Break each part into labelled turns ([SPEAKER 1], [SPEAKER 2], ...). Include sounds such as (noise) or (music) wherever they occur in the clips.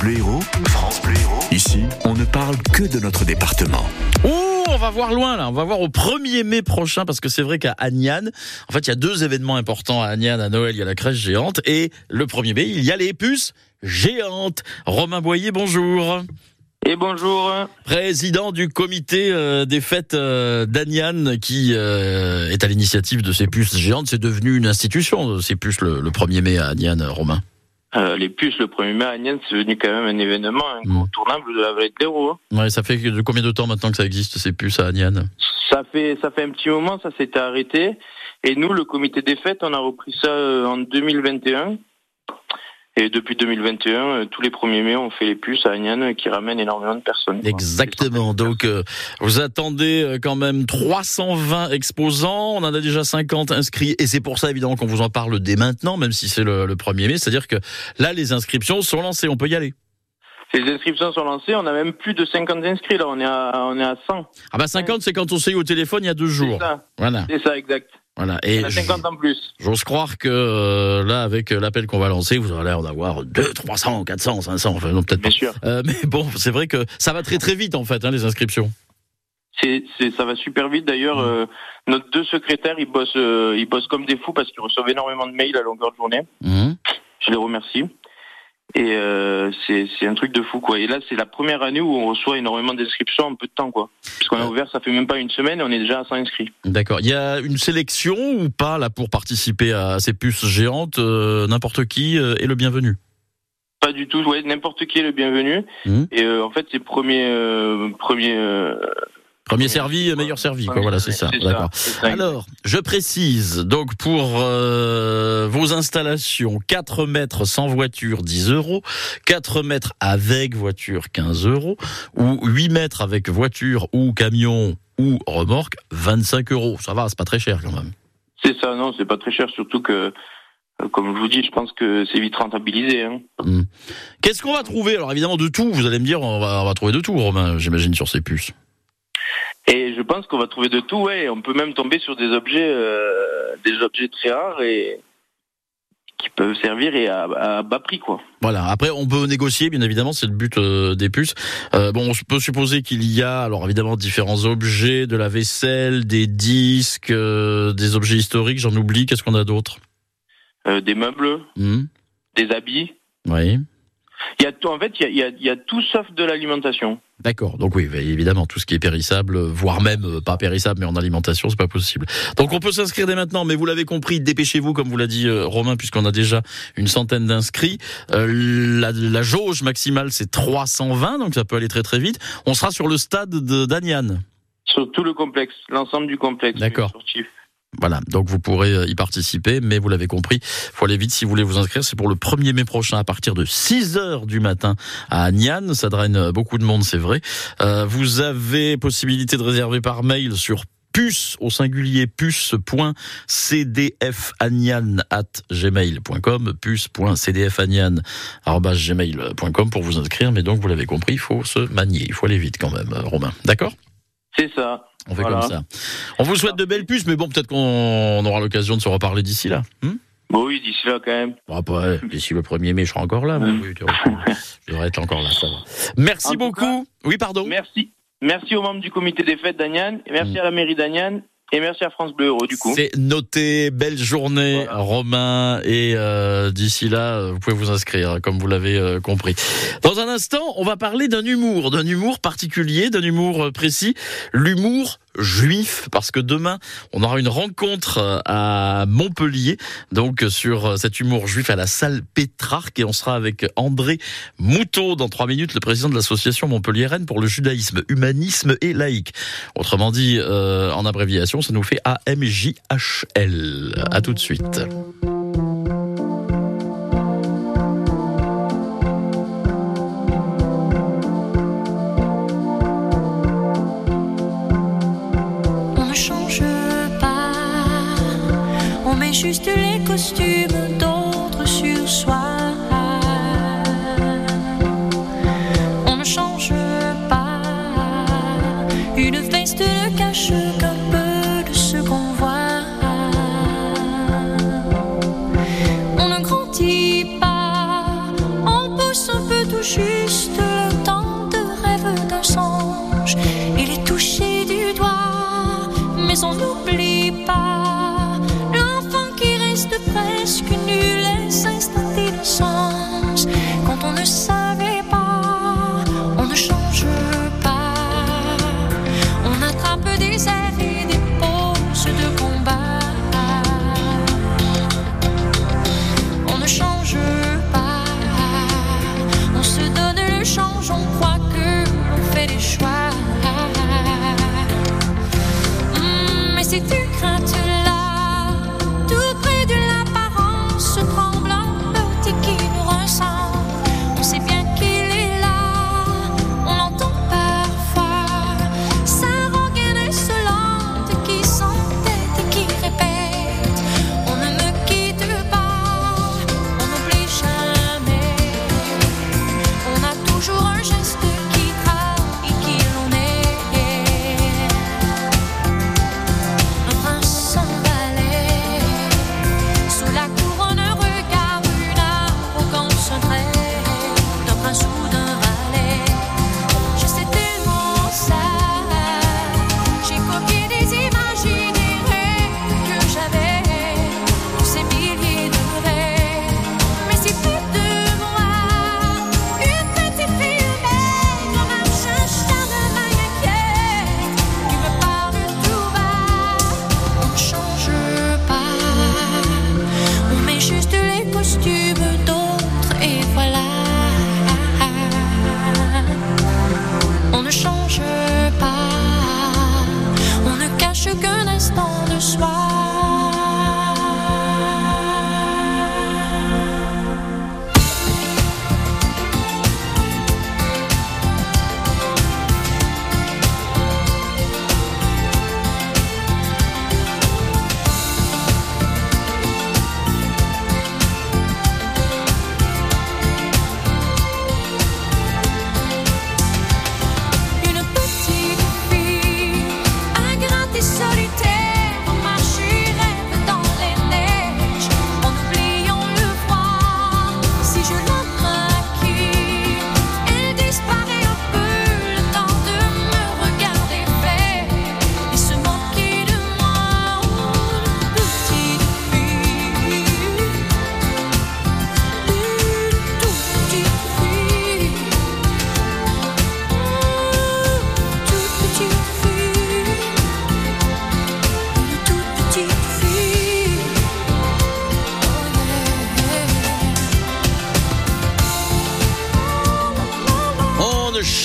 [SPEAKER 1] Bleu Héros, France Bleu Héros, ici, on ne parle que de notre département.
[SPEAKER 2] Ouh, on va voir loin là, on va voir au 1er mai prochain parce que c'est vrai qu'à Agnan, en fait, il y a deux événements importants à Agnan à Noël, il y a la crèche géante et le 1er mai, il y a les puces géantes. Romain Boyer, bonjour.
[SPEAKER 3] Et bonjour.
[SPEAKER 2] Président du comité euh, des fêtes euh, d'Agnan qui euh, est à l'initiative de ces puces géantes, c'est devenu une institution ces puces le, le 1er mai à Agnan, Romain.
[SPEAKER 3] Euh, les puces le 1er mai à Agnan, c'est devenu quand même un événement incontournable de la vallée de l'Hérault.
[SPEAKER 2] Ouais, ça fait de combien de temps maintenant que ça existe ces puces à Agnan
[SPEAKER 3] Ça fait ça fait un petit moment, ça s'était arrêté. Et nous, le comité des fêtes, on a repris ça euh, en 2021. Et depuis 2021, euh, tous les 1er mai, on fait les puces à Agnan euh, qui ramènent énormément de personnes.
[SPEAKER 2] Exactement. Donc, euh, vous attendez quand même 320 exposants. On en a déjà 50 inscrits. Et c'est pour ça, évidemment, qu'on vous en parle dès maintenant, même si c'est le, le 1er mai. C'est-à-dire que là, les inscriptions sont lancées. On peut y aller.
[SPEAKER 3] Les inscriptions sont lancées, on a même plus de 50 inscrits, là, on est à, on est à 100.
[SPEAKER 2] Ah bah 50, c'est quand on s'est eu au téléphone il y a deux jours.
[SPEAKER 3] C'est ça,
[SPEAKER 2] Voilà.
[SPEAKER 3] c'est ça, exact.
[SPEAKER 2] Voilà. Et
[SPEAKER 3] a 50 en plus.
[SPEAKER 2] j'ose croire que euh, là, avec euh, l'appel qu'on va lancer, vous aurez l'air d'avoir 2, 300, 400, 500. Enfin, non, peut-être pas.
[SPEAKER 3] Sûr.
[SPEAKER 2] Euh, mais bon, c'est vrai que ça va très très vite, en fait, hein, les inscriptions.
[SPEAKER 3] C'est, c'est, ça va super vite. D'ailleurs,
[SPEAKER 2] Mmh.
[SPEAKER 3] euh, nos deux secrétaires, ils bossent, ils bossent comme des fous parce qu'ils reçoivent énormément de mails à longueur de journée.
[SPEAKER 2] Mhm.
[SPEAKER 3] Je les remercie. Et euh, c'est, un truc de fou, quoi. Et là, c'est la première année où on reçoit énormément d'inscriptions en peu de temps, quoi. Parce qu'on a
[SPEAKER 2] Ouais.
[SPEAKER 3] ouvert, ça fait même pas une semaine, et on est déjà à 100 inscrits.
[SPEAKER 2] D'accord. Il y a une sélection ou pas là pour participer à ces puces géantes euh, N'importe qui euh, est le bienvenu?
[SPEAKER 3] Pas du tout. Ouais, n'importe qui est le bienvenu.
[SPEAKER 2] Mhm.
[SPEAKER 3] Et euh, en fait, c'est premier, euh, premier. euh,
[SPEAKER 2] Premier servi, meilleur servi. Quoi. Voilà, c'est ça. D'accord. Alors, je précise, donc pour euh, vos installations, 4 mètres sans voiture, 10 euros, 4 mètres avec voiture, 15 euros, ou 8 mètres avec voiture ou camion ou remorque, 25 euros. Ça va, c'est pas très cher quand même.
[SPEAKER 3] C'est ça, non, c'est pas très cher, surtout que, euh, comme je vous dis, je pense que c'est vite rentabilisé. Hein.
[SPEAKER 2] Qu'est-ce qu'on va trouver? Alors évidemment de tout, vous allez me dire, on va, on va trouver de tout, Romain, j'imagine, sur ces puces.
[SPEAKER 3] Je pense qu'on va trouver de tout, ouais. On peut même tomber sur des objets, euh, des objets très rares et qui peuvent servir et à, à bas prix, quoi.
[SPEAKER 2] Voilà. Après, on peut négocier, bien évidemment, c'est le but euh, des puces. Euh, bon, on peut supposer qu'il y a, alors évidemment, différents objets, de la vaisselle, des disques, des objets historiques. J'en oublie. Qu'est-ce qu'on a d'autre?
[SPEAKER 3] Des meubles,
[SPEAKER 2] Hmm
[SPEAKER 3] des habits.
[SPEAKER 2] Oui.
[SPEAKER 3] Il y a tout, en fait, il y a, il y tout sauf de l'alimentation.
[SPEAKER 2] D'accord. Donc oui, évidemment, tout ce qui est périssable, voire même euh, pas périssable, mais en alimentation, c'est pas possible. Donc on peut s'inscrire dès maintenant, mais vous l'avez compris, dépêchez-vous, comme vous l'a dit euh, Romain, puisqu'on a déjà une centaine d'inscrits. Euh, la, la jauge maximale, c'est 320, donc ça peut aller très très vite. On sera sur le stade de d'Agnan.
[SPEAKER 3] Sur tout le complexe, l'ensemble du complexe.
[SPEAKER 2] D'accord. Voilà, donc vous pourrez euh, y participer, mais vous l'avez compris, faut aller vite si vous voulez vous inscrire. C'est pour le 1er mai prochain à partir de 6 heures du matin à Agnan. Ça draine euh, beaucoup de monde, c'est vrai. Euh, vous avez possibilité de réserver par mail sur puce au singulier puce.cdfagnan at gmail.com puce.cdfagnan arobase gmail.com pour vous inscrire mais donc vous l'avez compris il faut se manier il faut aller vite quand même euh, Romain d'accord?
[SPEAKER 3] C'est ça.
[SPEAKER 2] On fait
[SPEAKER 3] Voilà.
[SPEAKER 2] comme ça. On vous souhaite de belles puces, mais bon, peut-être qu'on aura l'occasion de se reparler d'ici là. Hmm
[SPEAKER 3] Bon, oui, d'ici là, quand même.
[SPEAKER 2] bon, après, d'ici le 1er mai, je serai encore là.
[SPEAKER 3] Hmm.
[SPEAKER 2] oui, (laughs) je devrais être encore là, ça va. Merci
[SPEAKER 3] En
[SPEAKER 2] beaucoup. oui, pardon.
[SPEAKER 3] Merci. Merci aux membres du comité des fêtes d'Agnan, et merci
[SPEAKER 2] Mm.
[SPEAKER 3] à la mairie d'Agnan, et merci à France Bleu du coup.
[SPEAKER 2] C'est noté. Belle journée,
[SPEAKER 3] Voilà.
[SPEAKER 2] Romain. Et euh, d'ici là, euh, vous pouvez vous inscrire, comme vous l'avez euh, compris. Dans un instant, on va parler d'un humour, d'un humour particulier, d'un humour euh, précis, l'humour juif, parce que demain, on aura une rencontre euh, à Montpellier, donc euh, sur euh, cet humour juif à la salle Pétrarque, et on sera avec André Moutot dans trois minutes, le président de l'association Montpelliéraine pour le judaïsme, humanisme et laïque. Autrement dit, euh, en abréviation, ça nous fait AMJHL. À tout de suite.
[SPEAKER 3] Attrape des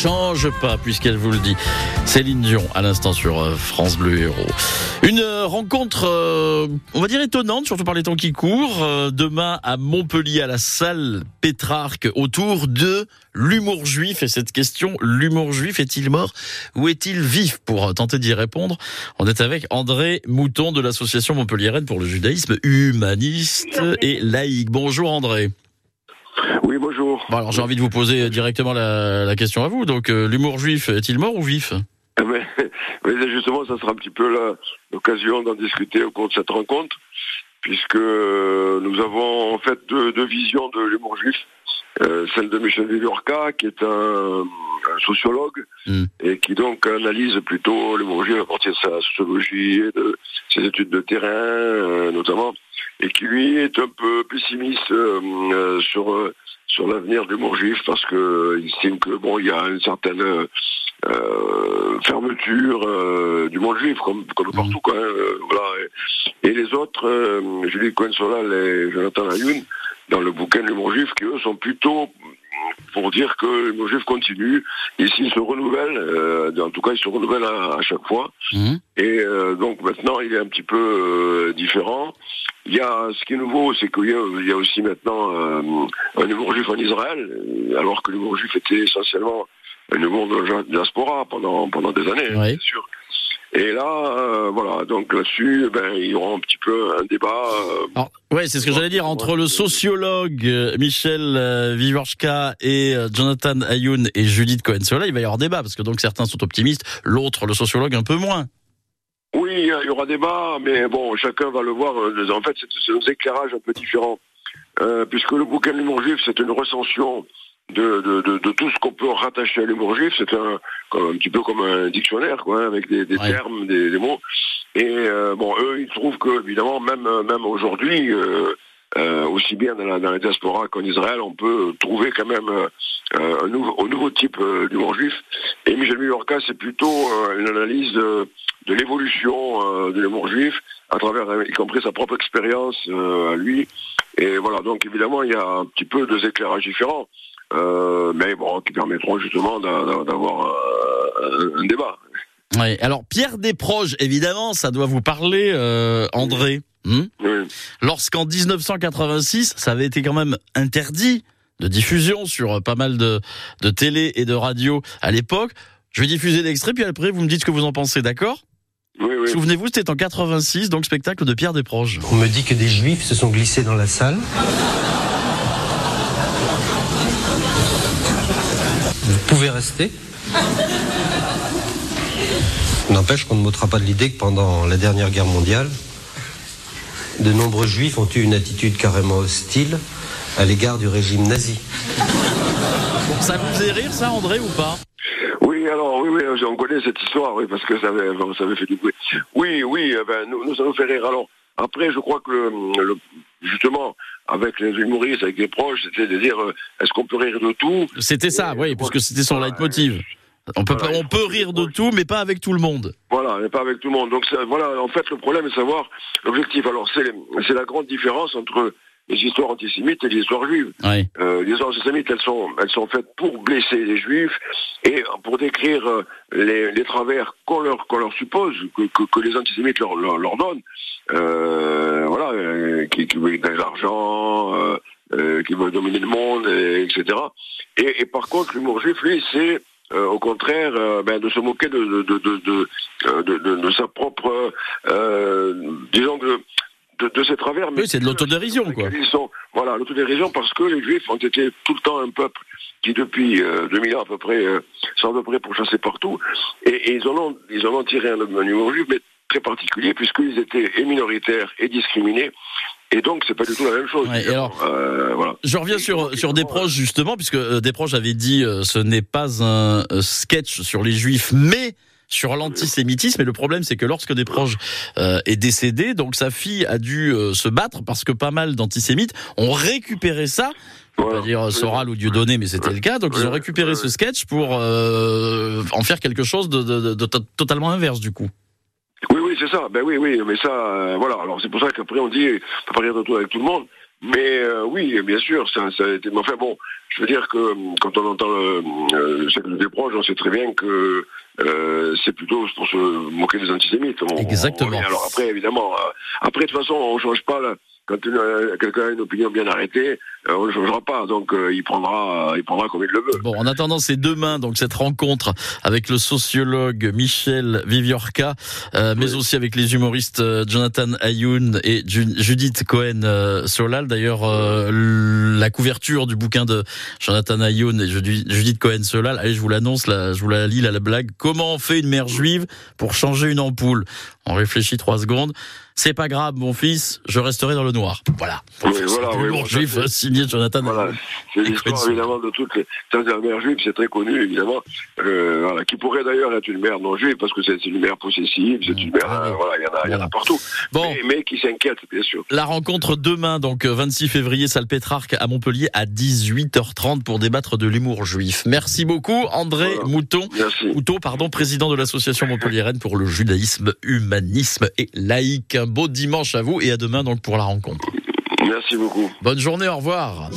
[SPEAKER 3] change pas,
[SPEAKER 2] puisqu'elle vous le dit. Céline Dion, à l'instant sur euh, France Bleu Héros. Une euh, rencontre, euh, on va dire étonnante, surtout par les temps qui courent. demain à Montpellier, à la salle Pétrarque, autour de l'humour juif. Et cette question, l'humour juif est-il mort ou est-il vif Pour tenter d'y répondre, on est avec André Mouton de l'association montpelliéraine pour le judaïsme humaniste et laïque. Bonjour André.
[SPEAKER 4] Oui, bonjour.
[SPEAKER 2] Bon, alors j'ai envie de vous poser directement la, la question à vous. Donc, euh, l'humour juif est-il mort ou vif?
[SPEAKER 4] Eh ben, (laughs) mais justement, ça sera un petit peu l'occasion d'en discuter au cours de cette rencontre, puisque euh, nous avons en fait deux, deux visions de l'humour juif. Euh, celle de Michel Viviorca, qui est un, un sociologue,
[SPEAKER 2] Mm.
[SPEAKER 4] et qui donc analyse plutôt l'humour juif à partir de sa sociologie et de ses études de terrain, euh, notamment, et qui lui est un peu pessimiste euh, euh, sur euh, sur l'avenir de l'humour juif, parce que euh, il estime que bon, il y a une certaine euh, fermeture euh, du monde juif, comme, comme partout. Quoi, hein, voilà. et, et les autres, euh, Julie Cohen-Solal et Jonathan Ayoun, dans le bouquin L'humour juif, qui eux sont plutôt pour dire que l'humour juif continue, et s'il se renouvelle, euh, en tout cas il se renouvelle à, à chaque fois, et euh, donc maintenant il est un petit peu euh, différent. Il y a ce qui est nouveau, c'est qu'il y, a- il y a aussi maintenant euh, un humour juif en Israël, alors que l'humour juif était essentiellement un humour de la diaspora pendant pendant des années, hein,
[SPEAKER 2] Oui.
[SPEAKER 4] bien sûr. Et là, euh, voilà, donc là-dessus, ben, il y aura un petit peu un débat. euh,
[SPEAKER 2] Alors, ouais, c'est ce que j'allais dire entre le sociologue euh, Michel euh, Vivorska et Jonathan Ayoun et Judith Cohen-Sola, il va y avoir débat parce que donc certains sont optimistes, l'autre, le sociologue, un peu moins.
[SPEAKER 4] Oui, il y aura débat, mais bon, chacun va le voir. En fait, c'est nos éclairages un peu différents. Euh, puisque le bouquin de l'humour juif, c'est une recension de, de, de, de tout ce qu'on peut rattacher à l'humour juif. C'est un, un petit peu comme un dictionnaire, quoi, hein, avec des, des
[SPEAKER 2] Ouais.
[SPEAKER 4] termes, des, des mots. Et euh, bon, eux, ils trouvent que, évidemment, même, euh, même aujourd'hui, euh, euh, aussi bien dans la, dans la diaspora qu'en Israël, on peut trouver quand même euh, euh, un, nouveau, un nouveau type euh, d'humour juif. Et Michel Mallorca, c'est plutôt euh, une analyse de, de l'évolution euh, de l'humour juif, à travers, y compris sa propre expérience euh, à lui. Et voilà, donc évidemment, il y a un petit peu deux éclairages différents, euh, mais bon, qui permettront justement d'a- d'a- d'avoir euh, un, un débat.
[SPEAKER 2] Ouais. Alors Pierre Desproges, évidemment, ça doit vous parler, euh, André. Hmm
[SPEAKER 4] Oui.
[SPEAKER 2] Lorsqu'en 1986, ça avait été quand même interdit de diffusion sur pas mal de, de télé et de radio à l'époque. Je vais diffuser l'extrait, puis après vous me dites ce que vous en pensez, d'accord?
[SPEAKER 4] Oui, oui.
[SPEAKER 2] Souvenez-vous, c'était en 86, donc spectacle de Pierre Desproges.
[SPEAKER 5] On me dit que des juifs se sont glissés dans la salle. Vous pouvez rester. N'empêche qu'on ne m'ôtera pas de l'idée que pendant la dernière guerre mondiale, de nombreux juifs ont eu une attitude carrément hostile à l'égard du régime nazi.
[SPEAKER 2] Ça vous faisait rire ça, André, ou pas?
[SPEAKER 4] Oui, alors, oui, oui, on connaît cette histoire, oui, parce que ça avait, enfin, ça avait fait du bruit. Oui, oui, eh ben, nous, nous, ça nous fait rire. Alors, après, je crois que, le, le- justement, avec les humoristes, avec les proches, c'était de dire, euh, est-ce qu'on peut rire de tout?
[SPEAKER 2] C'était ça, oui, puisque c'était son leitmotiv. On peut,
[SPEAKER 4] Voilà,
[SPEAKER 2] pas- on peut rire de tout, mais pas avec tout le monde.
[SPEAKER 4] Voilà, et pas avec tout le monde. Donc, ça- voilà, en fait, le problème est de savoir l'objectif. Alors, c'est la grande différence entre les histoires antisémites et les histoires juives. Euh, les histoires antisémites, elles sont, elles sont faites pour blesser les juifs et pour décrire euh, les, les travers qu'on leur, qu'on leur suppose, que, que, que les antisémites leur, leur, leur donnent. Euh, voilà, euh, qui, qui veulent de l'argent, qui veulent dominer le monde, et- etc. Et, et par contre, l'humour juif, lui, c'est euh, au contraire euh, ben, de se moquer de, de, de, de, sa propre, euh, disons, de, de, de ses travers.
[SPEAKER 2] Oui, c'est de l'autodérision, quoi.
[SPEAKER 4] Ils sont, voilà, l'autodérision parce que les Juifs ont été tout le temps un peuple qui, depuis euh, 2000 ans à peu près, euh, sont à peu près pour chasser partout. Et, et ils, en ont, ils en ont tiré un, un humour juif, mais très particulier, puisqu'ils étaient et minoritaires et discriminés. Et donc, c'est pas du tout la même chose.
[SPEAKER 2] Ouais,
[SPEAKER 4] évidemment. Euh, voilà.
[SPEAKER 2] Je reviens sur, sur Desproges, justement, puisque euh, Desproges avait dit euh, ce n'est pas un euh, sketch sur les juifs, mais sur l'antisémitisme. Et le problème, c'est que lorsque Desproges euh, est décédé, donc sa fille a dû euh, se battre parce que pas mal d'antisémites ont récupéré ça. On va
[SPEAKER 4] Voilà.
[SPEAKER 2] pas dire Soral ou Dieudonné, mais c'était le cas. Donc ils ont récupéré ce sketch pour euh, en faire quelque chose de, de- de- de to- totalement inverse, du coup.
[SPEAKER 4] Oui, oui, c'est ça. Ben oui, oui, mais ça, euh, voilà. Alors c'est pour ça qu'après on dit, on peut pas rire de tout avec tout le monde. Mais euh, oui, bien sûr, ça, ça a été. Mais enfin bon, je veux dire que euh, quand on entend le, euh, le cercle des proches, on sait très bien que euh, c'est plutôt pour se moquer des antisémites. On-
[SPEAKER 2] Exactement.
[SPEAKER 4] on- alors après, évidemment, euh, après de toute façon, on change pas. là. Quand euh, quelqu'un a une opinion bien arrêtée, euh, on ne changera pas. Donc euh, il prendra, il prendra comme il le veut.
[SPEAKER 2] Bon, en attendant, c'est demain, donc cette rencontre avec le sociologue Michel Viviorca, mais aussi avec les humoristes Jonathan Ayoun et Ju- Judith Cohen Solal. D'ailleurs, la couverture du bouquin de Jonathan Ayoun et Judi- Judith Cohen Solal, allez, je vous l'annonce, je vous la lis, là, la blague. Comment on fait une mère juive pour changer une ampoule? On réfléchit trois secondes. C'est pas grave, mon fils, je resterai dans le noir. Voilà.
[SPEAKER 4] Oui, voilà, oui, bon,
[SPEAKER 2] juif signé Jonathan
[SPEAKER 4] Voilà, c'est l'histoire évidemment de toutes les. Ça, c'est la mère juive, c'est très connu évidemment, euh, voilà, qui pourrait d'ailleurs être une mère non juive parce que c'est une mère possessive, c'est une mère,
[SPEAKER 2] Ah oui.
[SPEAKER 4] euh, voilà, il y en a, partout,
[SPEAKER 2] Bon.
[SPEAKER 4] mais, mais qui s'inquiète bien sûr.
[SPEAKER 2] La rencontre demain, donc euh, 26 février, salle Pétrarque à Montpellier à 18h30 pour débattre de l'humour juif. Merci beaucoup, André. Mouton.
[SPEAKER 4] Merci.
[SPEAKER 2] Mouton, pardon, président de l'association montpelliéraine pour le judaïsme, humanisme et laïque. Un beau dimanche à vous et à demain donc pour la rencontre.
[SPEAKER 4] Merci beaucoup.
[SPEAKER 2] Bonne journée, au revoir.